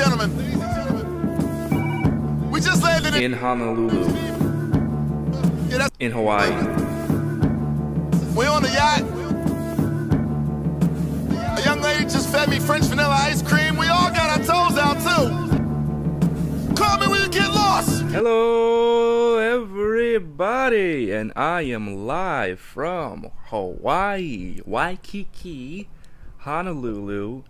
gentlemen, we just landed in, in Honolulu, yeah, in Hawaii. We're on the yacht. A young lady just fed me French vanilla ice cream. We all got our toes out too. Call me when you get lost. Hello, everybody, and I am live from Hawaii, Waikiki, Honolulu,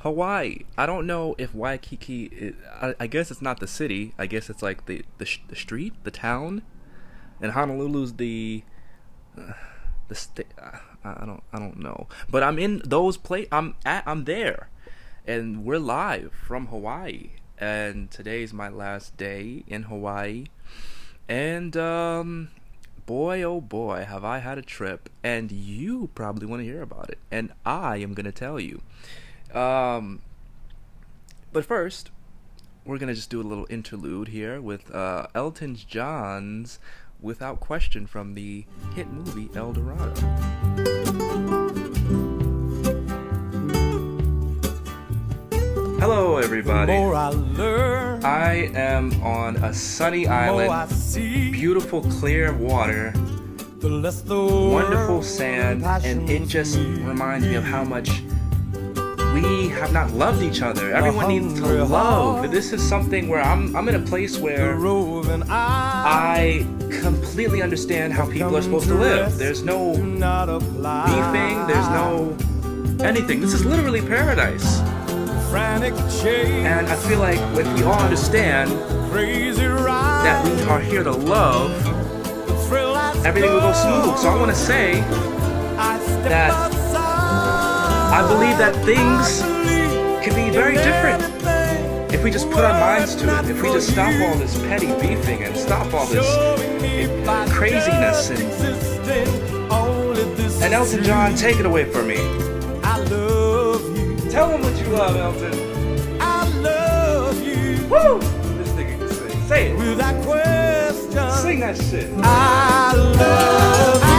Hawaii. I don't know if Waikiki. Is, I, I guess it's not the city. I guess it's like the the, the street, the town, and Honolulu's the uh, the state. I, don't I don't know, but I'm in those place. I'm at I'm there, and we're live from Hawaii. And today's my last day in Hawaii, and um, boy oh boy have I had a trip, and you probably want to hear about it, and I am gonna tell you. Um, but first, we're gonna just do a little interlude here with uh, Elton John's "Without Question" from the hit movie El Dorado. Hello, everybody. more I learn, I am on a sunny the more I island, see, beautiful clear water, the less the wonderful sand, and it just reminds me of how much we have not loved each other. Everyone needs to love. This is something where I'm I'm in a place where I completely understand how people are supposed to live. There's no beefing, there's no anything. This is literally paradise. And I feel like when we all understand that we are here to love, the thrill I everything will go smooth. So I want to say that. I believe that things can be very different if we just put our minds to it. If we just stop all this petty beefing and stop all this craziness and and Elton John, take it away from me. I love you. Tell him what you love, Elton. I love you. Woo! This nigga can sing. Say it. Without question. Sing that shit. I love you.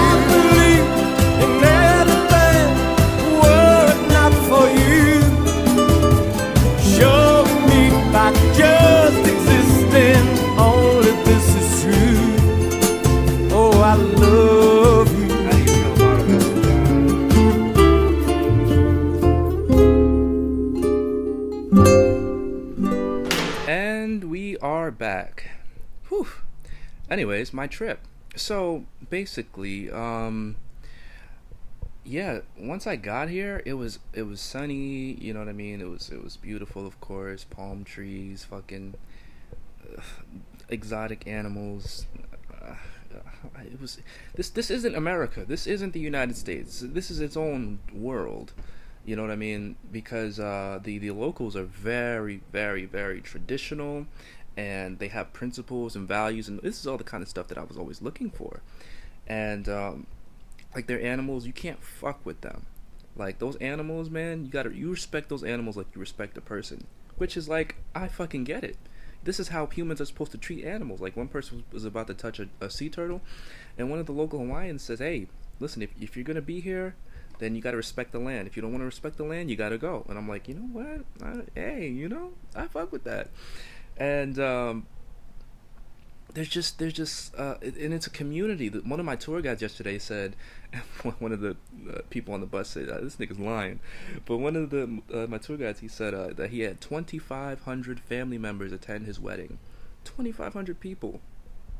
Anyways, my trip. So basically, um yeah, once I got here, it was it was sunny, you know what I mean? It was it was beautiful, of course, palm trees, fucking uh, exotic animals. Uh, it was this this isn't America. This isn't the United States. This is its own world. You know what I mean? Because uh, the the locals are very, very, very traditional, and they have principles and values, and this is all the kind of stuff that I was always looking for. And um, like their animals, you can't fuck with them. Like those animals, man, you gotta you respect those animals like you respect a person, which is like I fucking get it. This is how humans are supposed to treat animals. Like one person was about to touch a, a sea turtle, and one of the local Hawaiians says, "Hey, listen, if if you're gonna be here, then you gotta respect the land. If you don't want to respect the land, you gotta go." And I'm like, you know what? I, hey, you know, I fuck with that. And um, there's just there's just uh, and it's a community. One of my tour guides yesterday said, one of the uh, people on the bus said, uh, "This nigga's lying," but one of the uh, my tour guides he said uh, that he had 2,500 family members attend his wedding. 2,500 people.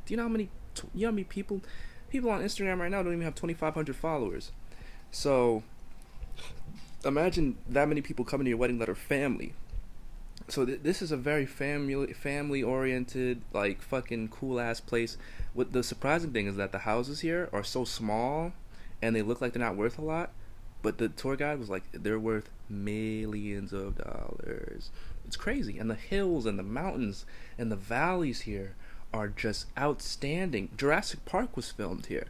Do you know how many? You know how many people? People on Instagram right now don't even have 2,500 followers. So imagine that many people coming to your wedding that are family so th- this is a very family family oriented like fucking cool ass place. What the surprising thing is that the houses here are so small and they look like they're not worth a lot but the tour guide was like they're worth millions of dollars. It's crazy. And the hills and the mountains and the valleys here are just outstanding. Jurassic park was filmed here.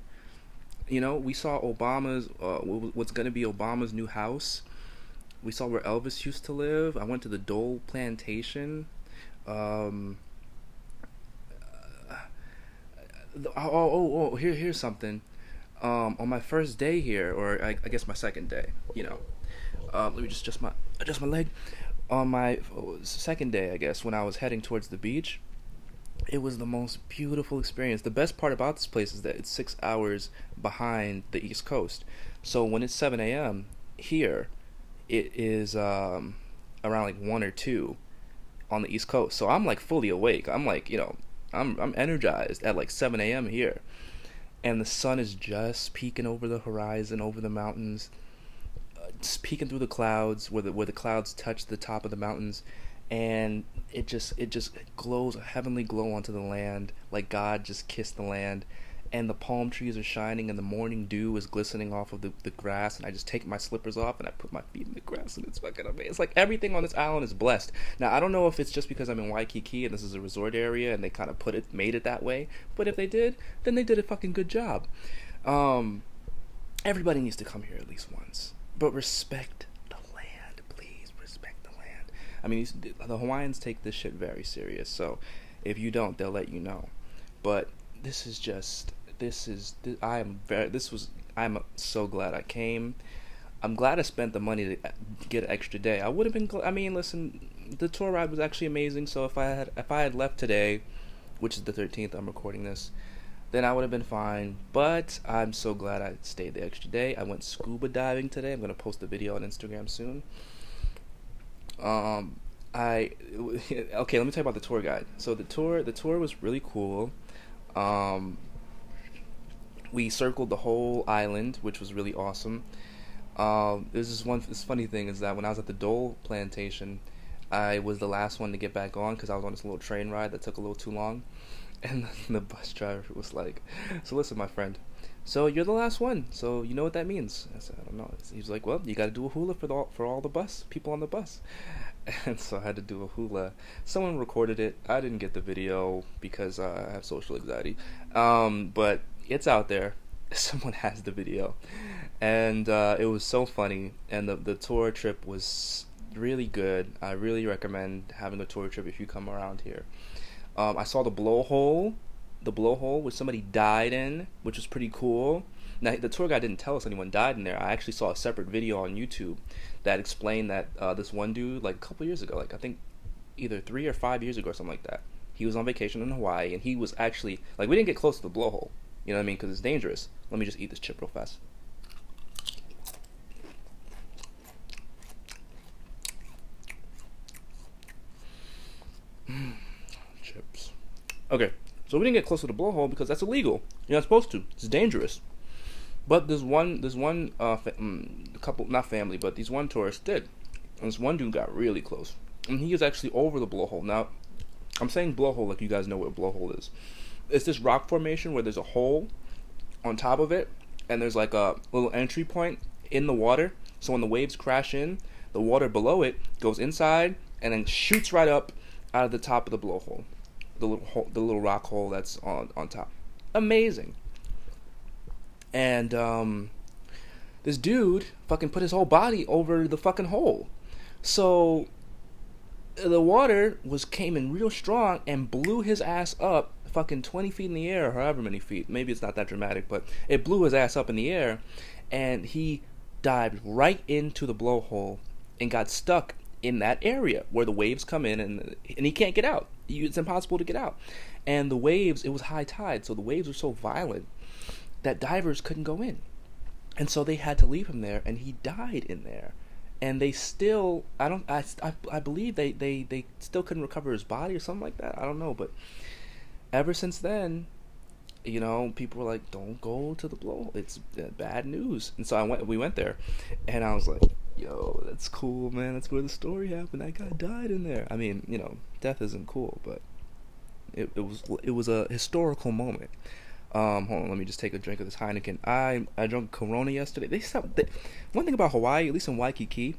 You know we saw obama's uh, wh- what's going to be obama's new house we saw where Elvis used to live. I went to the Dole Plantation. Um, uh, oh, oh, oh, here, here's something. Um, on my first day here, or I, I guess my second day, you know. Um, let me just adjust my adjust my leg. on my second day, I guess, when I was heading towards the beach, it was the most beautiful experience. The best part about this place is that it's six hours behind the East Coast. So when it's 7 a.m. here, it is um, around like 1 or 2 on the East Coast. So I'm like fully awake. I'm like, you know, I'm, I'm energized at like 7 a.m. here. And the sun is just peeking over the horizon, over the mountains, uh, just peeking through the clouds where the, where the clouds touch the top of the mountains and it just it just glows a heavenly glow onto the land like God just kissed the land and the palm trees are shining and the morning dew is glistening off of the, the grass and I just take my slippers off and I put my feet in the grass and it's fucking amazing. It's like everything on this island is blessed. Now I don't know if it's just because I'm in Waikiki and this is a resort area and they kind of put it made it that way, but if they did, then they did a fucking good job. Um, everybody needs to come here at least once, but respect the land, please. Respect the land. I mean, the Hawaiians take this shit very serious. So if you don't, they'll let you know. But this is just this is I am very this was I'm so glad I came. I'm glad I spent the money to get an extra day. I would have been. I mean, listen, the tour ride was actually amazing. So if I had if I had left today, which is the 13th, I'm recording this, then I would have been fine. But I'm so glad I stayed the extra day. I went scuba diving today. I'm gonna post a video on Instagram soon. Um, I okay. Let me tell you about the tour guide. So the tour, the tour was really cool. Um, we circled the whole island, which was really awesome. Um, there's this one. This funny thing is that when I was at the Dole plantation, I was the last one to get back on because I was on this little train ride that took a little too long, and the bus driver was like, "So listen, my friend, so you're the last one. So you know what that means. I said, I don't know. He's like, well, you got to do a hula for the for all the bus people on the bus. And so I had to do a hula. Someone recorded it. I didn't get the video because uh, I have social anxiety. Um, but it's out there. Someone has the video, and uh, it was so funny. And the the tour trip was really good. I really recommend having a tour trip if you come around here. Um, I saw the blowhole the blowhole, which somebody died in, which was pretty cool. Now, the tour guide didn't tell us anyone died in there. I actually saw a separate video on YouTube that explained that uh, this one dude, like a couple years ago, like I think either three or five years ago or something like that, he was on vacation in Hawaii and he was actually, like, we didn't get close to the blowhole. You know what I mean? Because it's dangerous. Let me just eat this chip real fast. Chips. Okay, so we didn't get close to the blowhole because that's illegal. You're not supposed to. It's dangerous. But there's one, there's one uh, um, couple, not family, but these one tourists did. And this one dude got really close, and he is actually over the blowhole. Now, I'm saying blowhole like you guys know what a blowhole is. It's this rock formation where there's a hole on top of it, and there's like a little entry point in the water. So when the waves crash in, the water below it goes inside and then shoots right up out of the top of the blowhole the little hole, the little rock hole that's on on top. Amazing. And um, this dude fucking put his whole body over the fucking hole. So the water was came in real strong and blew his ass up fucking 20 feet in the air, or however many feet. Maybe it's not that dramatic, but it blew his ass up in the air and he dived right into the blowhole and got stuck in that area where the waves come in and and he can't get out. It's impossible to get out. And the waves, it was high tide, so the waves were so violent that divers couldn't go in. And so they had to leave him there and he died in there. And they still I don't I, I, I believe they, they they still couldn't recover his body or something like that. I don't know, but ever since then you know, people were like, "Don't go to the blow. It's bad news." And so I went. We went there, and I was like, yo, that's cool, man. That's where the story happened. That guy died in there. I mean, you know, death isn't cool, but it, it was it was a historical moment. Um, hold on, let me just take a drink of this Heineken. I I drank Corona yesterday. They, stop, they one thing about Hawaii, at least in Waikiki,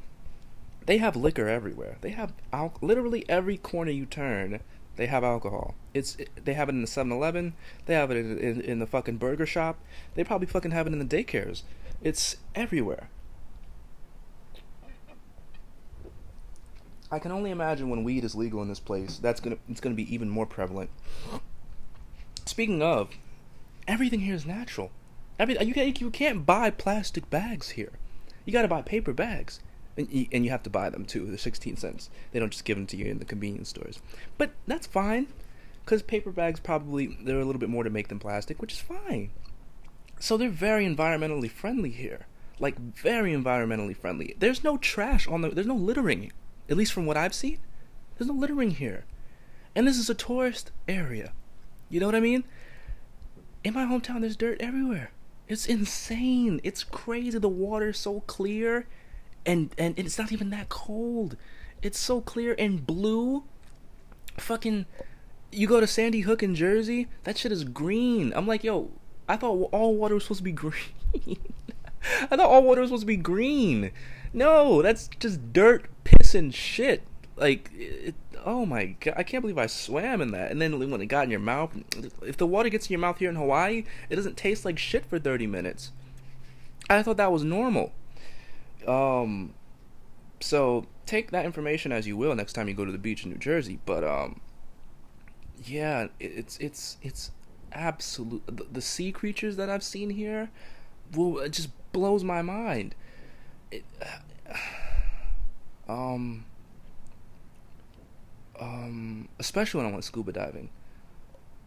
they have liquor everywhere. They have al- literally every corner you turn. They have alcohol. It's it, they have it in the 7-Eleven. They have it in, in, in the fucking burger shop. They probably fucking have it in the daycares. It's everywhere. I can only imagine when weed is legal in this place, that's gonna it's gonna be even more prevalent. Speaking of, everything here is natural. Every you can't you can't buy plastic bags here. You got to buy paper bags. And you, and you have to buy them too. They're sixteen cents. They don't just give them to you in the convenience stores. But that's fine, because paper bags probably they're a little bit more to make than plastic, which is fine. So they're very environmentally friendly here, like very environmentally friendly. There's no trash on the. There's no littering, at least from what I've seen. There's no littering here, and this is a tourist area. You know what I mean? In my hometown, there's dirt everywhere. It's insane. It's crazy. The water's so clear, and and it's not even that cold. It's so clear and blue. Fucking, you go to Sandy Hook in Jersey. That shit is green. I'm like, yo, I thought all water was supposed to be green. I thought all water was supposed to be green. No, that's just dirt, piss, and shit. Like, it, oh my god, I can't believe I swam in that. And then when it got in your mouth, if the water gets in your mouth here in Hawaii, it doesn't taste like shit for 30 minutes. I thought that was normal. Um, so take that information as you will next time you go to the beach in New Jersey. But um, yeah, it's it's it's absolute. The, the sea creatures that I've seen here, well, it just blows my mind. It, um um, especially when I went scuba diving.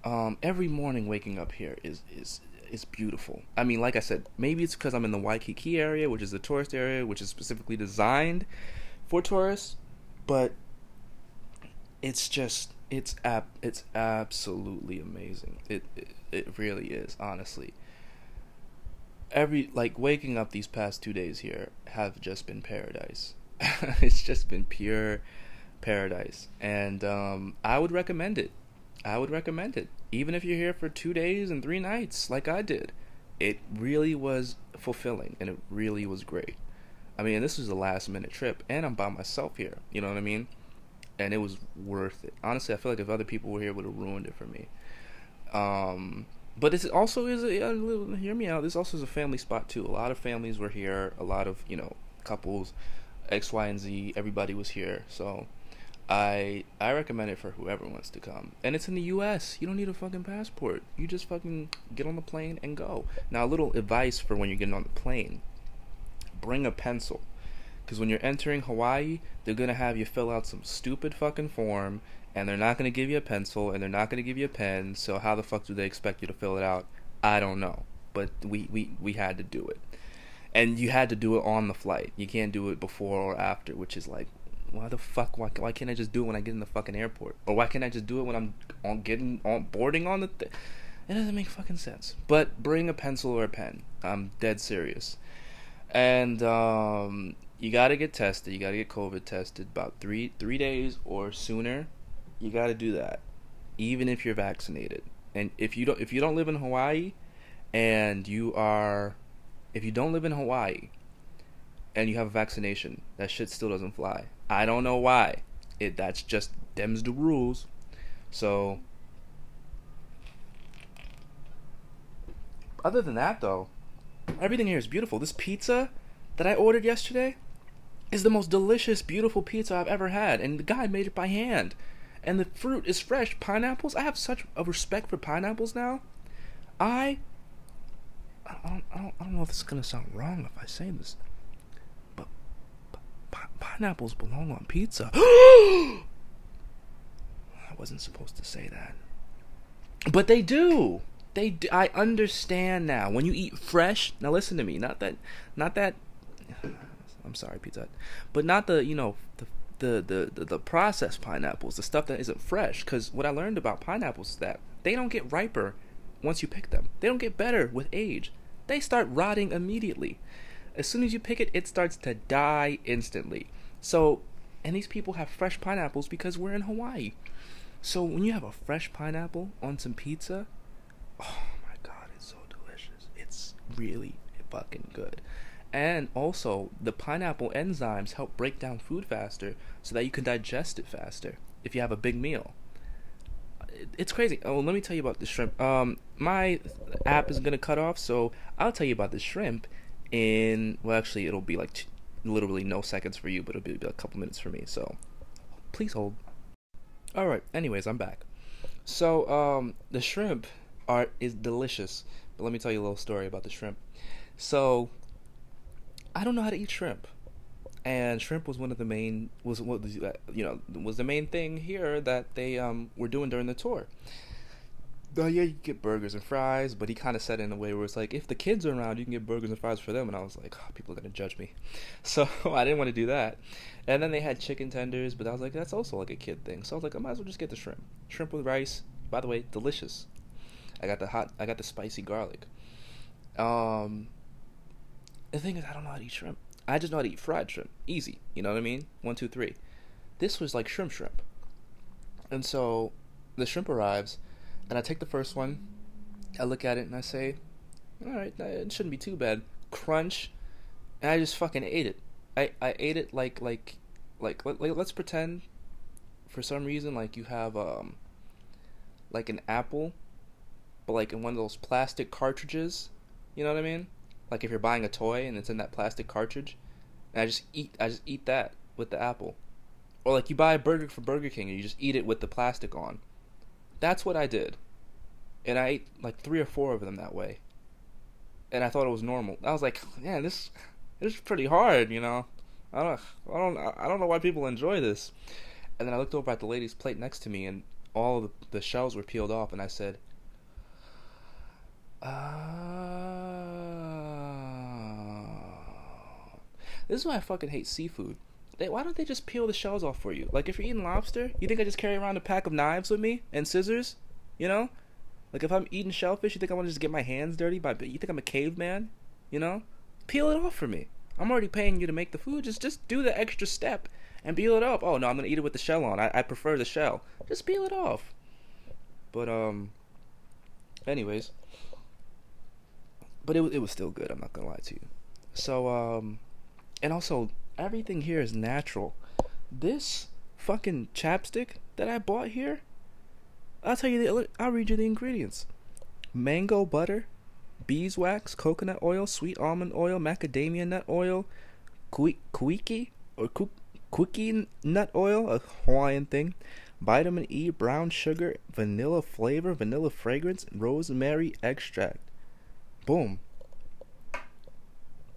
Um, every morning waking up here is is is beautiful. I mean, like I said, maybe it's because I'm in the Waikiki area, which is a tourist area, which is specifically designed for tourists, but it's just it's ab- it's absolutely amazing. It, it it really is, honestly. Every like waking up these past 2 days here have just been paradise. it's just been pure paradise, and um, I would recommend it. I would recommend it, even if you're here for two days and three nights, like I did. It really was fulfilling, and it really was great. I mean, this was a last minute trip, and I'm by myself here. You know what I mean? And it was worth it. Honestly, I feel like if other people were here, would have ruined it for me. Um, but this also is a, uh, hear me out. This also is a family spot too. A lot of families were here. A lot of you know couples, X, Y, and Z. Everybody was here. So I I recommend it for whoever wants to come. And it's in the US. You don't need a fucking passport. You just fucking get on the plane and go. Now a little advice for when you're getting on the plane. Bring a pencil. Cuz when you're entering Hawaii, they're going to have you fill out some stupid fucking form and they're not going to give you a pencil and they're not going to give you a pen. So how the fuck do they expect you to fill it out? I don't know. But we we we had to do it. And you had to do it on the flight. You can't do it before or after, which is like why the fuck why, why can't I just do it when I get in the fucking airport? Or why can't I just do it when I'm on getting on boarding on the th- it doesn't make fucking sense. But bring a pencil or a pen. I'm dead serious. And um, you got to get tested. You got to get covid tested about 3 3 days or sooner. You got to do that even if you're vaccinated. And if you don't if you don't live in Hawaii and you are if you don't live in Hawaii and you have a vaccination, that shit still doesn't fly. I don't know why. It that's just them's the rules. So other than that though, everything here is beautiful. This pizza that I ordered yesterday is the most delicious, beautiful pizza I've ever had, and the guy made it by hand. And the fruit is fresh. Pineapples. I have such a respect for pineapples now. I I don't, I don't, I don't know if this is gonna sound wrong if I say this pineapples belong on pizza. I wasn't supposed to say that. But they do. They do. I understand now. When you eat fresh, now listen to me. Not that, not that. I'm sorry, pizza, but not the you know the the the the, the processed pineapples, the stuff that isn't fresh. Because what I learned about pineapples is that they don't get riper once you pick them. They don't get better with age. They start rotting immediately. As soon as you pick it, it starts to die instantly. So, and these people have fresh pineapples because we're in Hawaii. So when you have a fresh pineapple on some pizza, oh my god, it's so delicious. It's really fucking good. And also, the pineapple enzymes help break down food faster so that you can digest it faster if you have a big meal. It's crazy. Oh, let me tell you about the shrimp. Um, my app is gonna cut off, so I'll tell you about the shrimp in well actually it'll be like literally no seconds for you but it'll be a couple minutes for me so please hold. All right anyways i'm back. So um the shrimp are is delicious but let me tell you a little story about the shrimp. So i don't know how to eat shrimp and shrimp was one of the main was what you know was the main thing here that they um were doing during the tour. Uh, yeah, you get burgers and fries, but he kind of said it in a way where it's like, if the kids are around, you can get burgers and fries for them. And I was like, oh, people are gonna judge me, so I didn't want to do that. And then they had chicken tenders, but I was like, that's also like a kid thing. So I was like, I might as well just get the shrimp, shrimp with rice. By the way, delicious. I got the hot, I got the spicy garlic. Um, the thing is, I don't know how to eat shrimp. I just know how to eat fried shrimp. Easy. You know what I mean? One, two, three. This was like shrimp shrimp. And so the shrimp arrives, and I take the first one. I look at it and I say, all right, it shouldn't be too bad. Crunch. And I just fucking ate it. I, I ate it like, like, like, let, like, let's pretend for some reason, like you have, um, like an apple, but like in one of those plastic cartridges. You know what I mean? Like if you're buying a toy and it's in that plastic cartridge, and I just eat I just eat that with the apple. Or like you buy a burger for Burger King and you just eat it with the plastic on. That's what I did. And I ate like three or four of them that way. And I thought it was normal. I was like, yeah, this this is pretty hard, you know. I don't I don't I don't know why people enjoy this. And then I looked over at the lady's plate next to me and all the, the shells were peeled off and I said, uh, this is why I fucking hate seafood. They, why don't they just peel the shells off for you? Like if you're eating lobster, you think I just carry around a pack of knives with me and scissors? You know? Like if I'm eating shellfish, you think I want to just get my hands dirty? By you think I'm a caveman? You know? Peel it off for me. I'm already paying you to make the food. Just just do the extra step and peel it off. Oh no, I'm gonna eat it with the shell on. I, I prefer the shell. Just peel it off. But um. Anyways, but it it was still good. I'm not gonna lie to you. So um, and also everything here is natural. This fucking chapstick that I bought here, I'll tell you the I'll read you the ingredients: mango butter, beeswax, coconut oil, sweet almond oil, macadamia nut oil, kuiki or kuiki nut oil, a Hawaiian thing, vitamin E, brown sugar, vanilla flavor, vanilla fragrance, rosemary extract. Boom.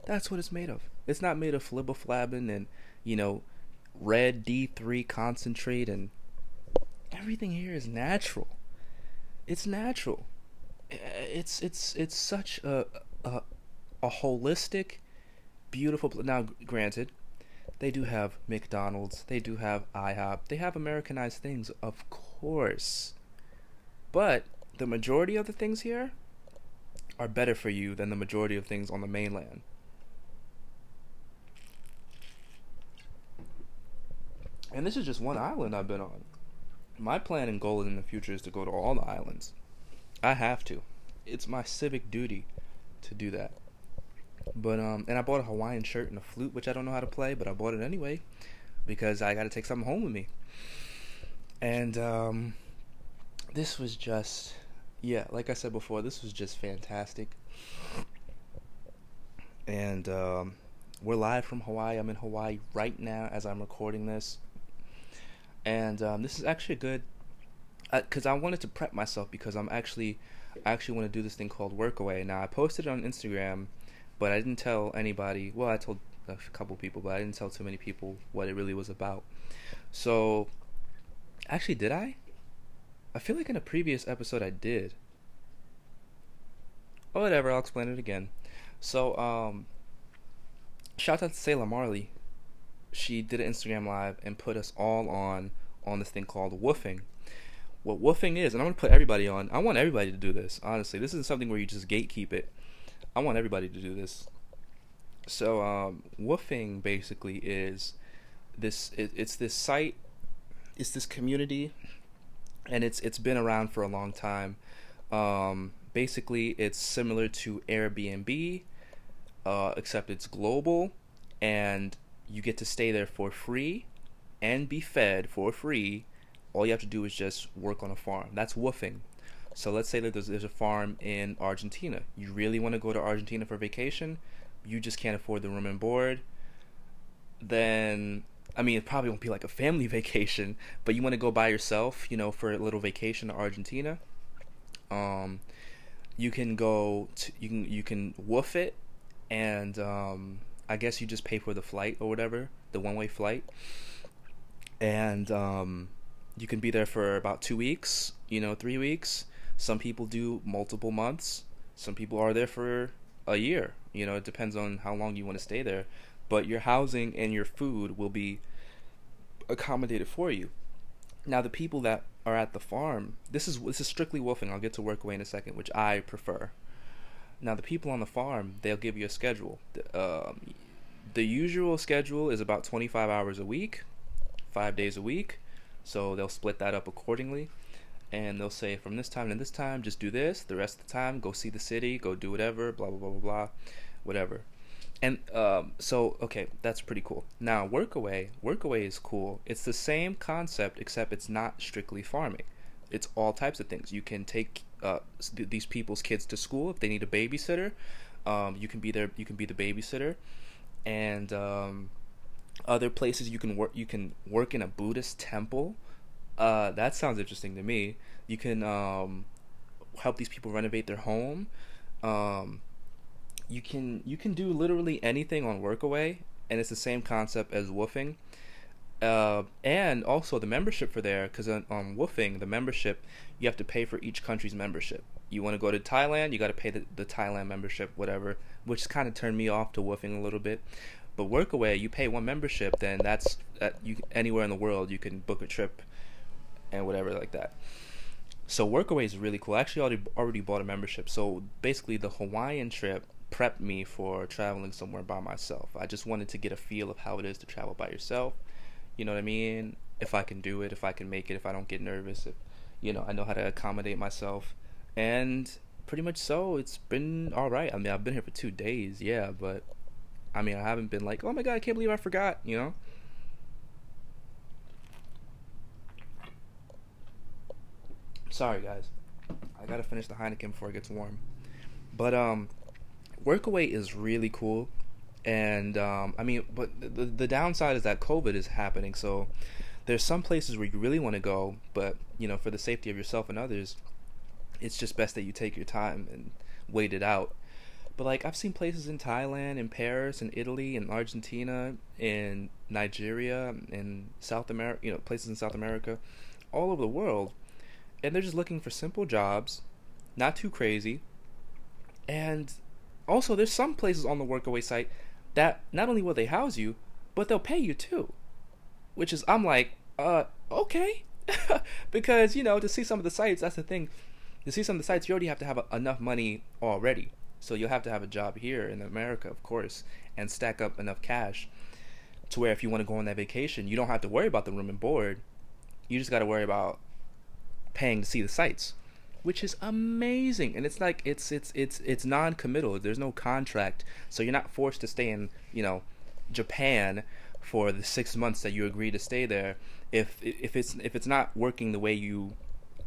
That's what it's made of. It's not made of fliboflavin and, you know, red D3 concentrate and everything here is natural. It's natural. Eh, it's it's it's such a a, a holistic, beautiful. Now, granted, they do have McDonald's, they do have IHOP, they have Americanized things, of course. But the majority of the things here are better for you than the majority of things on the mainland. And this is just one island I've been on. My plan and goal in the future is to go to all the islands. I have to. It's my civic duty to do that. But um and I bought a Hawaiian shirt and a flute which I don't know how to play, but I bought it anyway because I got to take something home with me. And um this was just yeah, like I said before, this was just fantastic. And um, we're live from Hawaii. I'm in Hawaii right now as I'm recording this. And um, this is actually good, because uh, I wanted to prep myself because I'm actually, I actually want to do this thing called Workaway. Now I posted it on Instagram, but I didn't tell anybody. Well, I told a couple people, but I didn't tell too many people what it really was about. So, actually, did I? I feel like in a previous episode I did. Oh, whatever, I'll explain it again. So, um, shout out to Sayla Marley. She did an Instagram live and put us all on on this thing called woofing. What woofing is, and I'm gonna put everybody on. I want everybody to do this. Honestly, this isn't something where you just gatekeep it. I want everybody to do this. So, um, woofing basically is this. It, it's this site. It's this community and it's it's been around for a long time. Um, basically, it's similar to Airbnb, uh, except it's global, and you get to stay there for free and be fed for free. All you have to do is just work on a farm. That's woofing. So let's say that there's, there's a farm in Argentina. You really want to go to Argentina for vacation, you just can't afford the room and board. Then I mean, it probably won't be like a family vacation, but you want to go by yourself, you know, for a little vacation to Argentina. Um, you can go, to, you can you can woof it, and um, I guess you just pay for the flight or whatever, the one way flight, and um, you can be there for about two weeks, you know, three weeks. Some people do multiple months. Some people are there for a year. You know, it depends on how long you want to stay there. But your housing and your food will be accommodated for you. Now, the people that are at the farm, this is this is strictly woofing. I'll get to Workaway in a second, which I prefer. Now, the people on the farm, they'll give you a schedule. Um, the usual schedule is about 25 hours a week, five days a week. So they'll split that up accordingly. And they'll say from this time to this time, just do this. The rest of the time, go see the city, go do whatever, blah, blah, blah, blah, blah, whatever. And um, so, okay, that's pretty cool. Now, Workaway, Workaway is cool. It's the same concept, except it's not strictly farming. It's all types of things. You can take uh, these people's kids to school if they need a babysitter. Um, you can be there. You can be the babysitter, and um, other places you can work. You can work in a Buddhist temple. Uh, that sounds interesting to me. You can um, help these people renovate their home. Um, you can you can do literally anything on Workaway, and it's the same concept as woofing. Uh, and also the membership for there, because on, on woofing, the membership you have to pay for each country's membership. You want to go to Thailand, you got to pay the, the Thailand membership, whatever, which kind of turned me off to woofing a little bit. But Workaway, you pay one membership, then that's at you anywhere in the world you can book a trip and whatever like that. So Workaway is really cool. I actually already already bought a membership. So basically, the Hawaiian trip prepped me for traveling somewhere by myself. I just wanted to get a feel of how it is to travel by yourself. You know what I mean? If I can do it, if I can make it, if I don't get nervous, if you know, I know how to accommodate myself. And pretty much so, it's been all right. I mean, I've been here for 2 days, yeah, but I mean, I haven't been like, "Oh my god, I can't believe I forgot," you know? Sorry, guys. I gotta finish the Heineken before it gets warm. But um, Workaway is really cool, and um, I mean, but the the downside is that COVID is happening. So there's some places where you really want to go, but you know, for the safety of yourself and others, it's just best that you take your time and wait it out. But like I've seen places in Thailand, in Paris, in Italy, in Argentina, in Nigeria, in South America, you know, places in South America, all over the world and they're just looking for simple jobs, not too crazy. And also, there's some places on the Workaway site that not only will they house you, but they'll pay you too. Which is, I'm like, uh, okay. because, you know, to see some of the sites, that's the thing. To see some of the sites, you already have to have a, enough money already. So you'll have to have a job here in America, of course, and stack up enough cash to where if you want to go on that vacation, you don't have to worry about the room and board. You just got to worry about paying to see the sites which is amazing. And it's like it's it's it's it's non-committal. There's no contract. So you're not forced to stay in you know japan for the six months that you agree to stay there. If if it's if it's not working the way you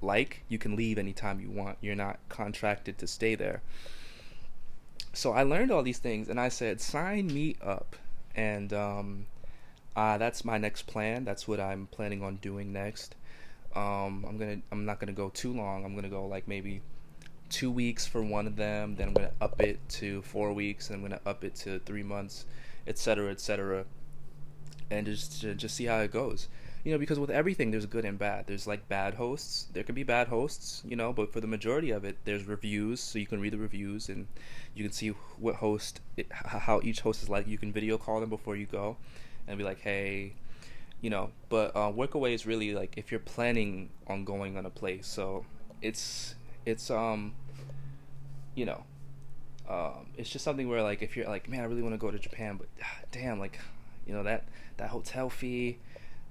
like you can leave anytime you want. You're not contracted to stay there. So i learned all these things and i said sign me up. And um, uh, that's my next plan. That's what i'm planning on doing next um, I'm gonna I'm not gonna go too long. I'm gonna go like maybe two weeks for one of them. Then I'm gonna up it to four weeks, and I'm gonna up it to three months, etc., etc. And just just see how it goes. You know, because with everything, there's good and bad. There's like bad hosts. There could be bad hosts, you know, but for the majority of it, there's reviews, so you can read the reviews and you can see what host, how each host is like. You can video call them before you go, and be like, hey, you know but uh, workaway is really like if you're planning on going on a place so it's it's um you know um, it's just something where like if you're like man i really want to go to japan but ah, damn like you know that that hotel fee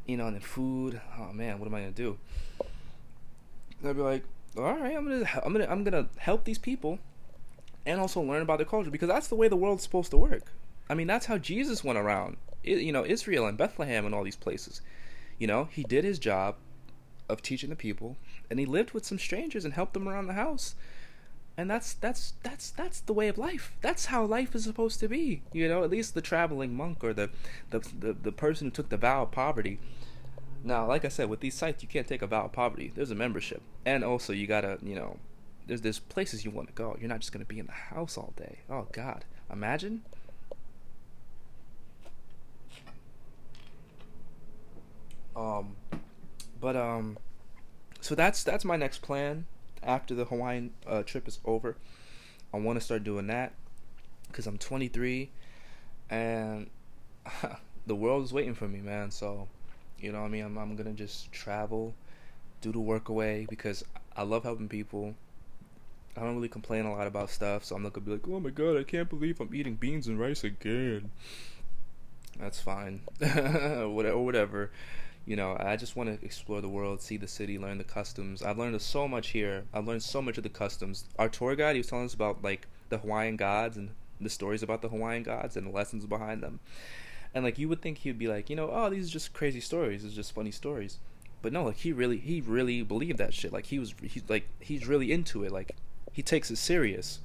you know and the food oh man what am i gonna do? I'd be like all right i'm gonna i'm gonna i'm gonna help these people and also learn about their culture because that's the way the world's supposed to work. I mean that's how jesus went around you know Israel and Bethlehem and all these places. You know, he did his job of teaching the people, and he lived with some strangers and helped them around the house. And that's that's that's that's the way of life. That's how life is supposed to be. You know, at least the traveling monk or the the the, the person who took the vow of poverty. Now, like I said, with these sites, you can't take a vow of poverty. There's a membership, and also you gotta, you know, there's there's places you want to go. You're not just gonna be in the house all day. Oh God, imagine Um, but um, so that's that's my next plan after the Hawaiian uh, trip is over. I want to start doing that because I'm 23 and the world is waiting for me, man. So, you know, what I mean, I'm I'm gonna just travel, do the Workaway because I love helping people. I don't really complain a lot about stuff, so I'm not gonna be like, oh my god, I can't believe I'm eating beans and rice again. That's fine, whatever, whatever. You know, I just want to explore the world, see the city, learn the customs. I've learned so much here. I've learned so much of the customs. Our tour guide, he was telling us about like the Hawaiian gods and the stories about the Hawaiian gods and the lessons behind them. And like you would think he'd be like, you know, oh, these are just crazy stories. It's just funny stories. But no, like he really, he really believed that shit. Like he was, he's like, he's really into it. Like he takes it serious.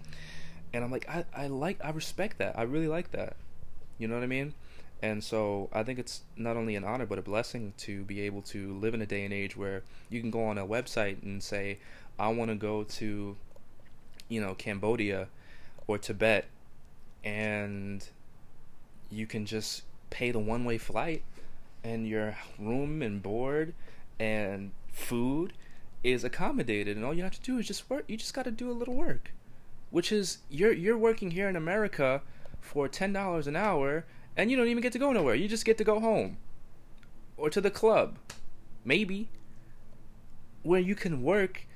And I'm like, I, I like, I respect that. I really like that. You know what I mean? And so I think it's not only an honor but a blessing to be able to live in a day and age where you can go on a website and say, I want to go to, you know, Cambodia or Tibet, and you can just pay the one way flight, and your room and board and food is accommodated, and all you have to do is just work. You just got to do a little work, which is you're you're working here in America for ten dollars an hour and you don't even get to go nowhere. You just get to go home or to the club, maybe, where you can work,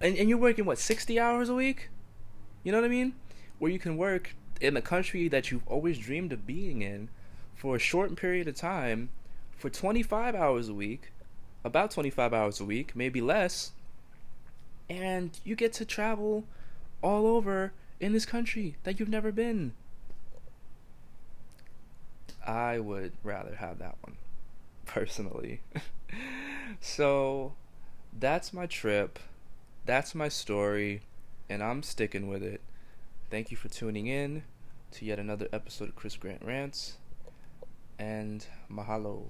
and, and you're working what sixty hours a week. You know what I mean? Where you can work in the country that you've always dreamed of being in for a short period of time for 25 hours a week, about 25 hours a week, maybe less, and you get to travel all over in this country that you've never been. I would rather have that one, personally. so, that's my trip. That's my story. And I'm sticking with it. Thank you for tuning in to yet another episode of Chris Grant Rants. And mahalo.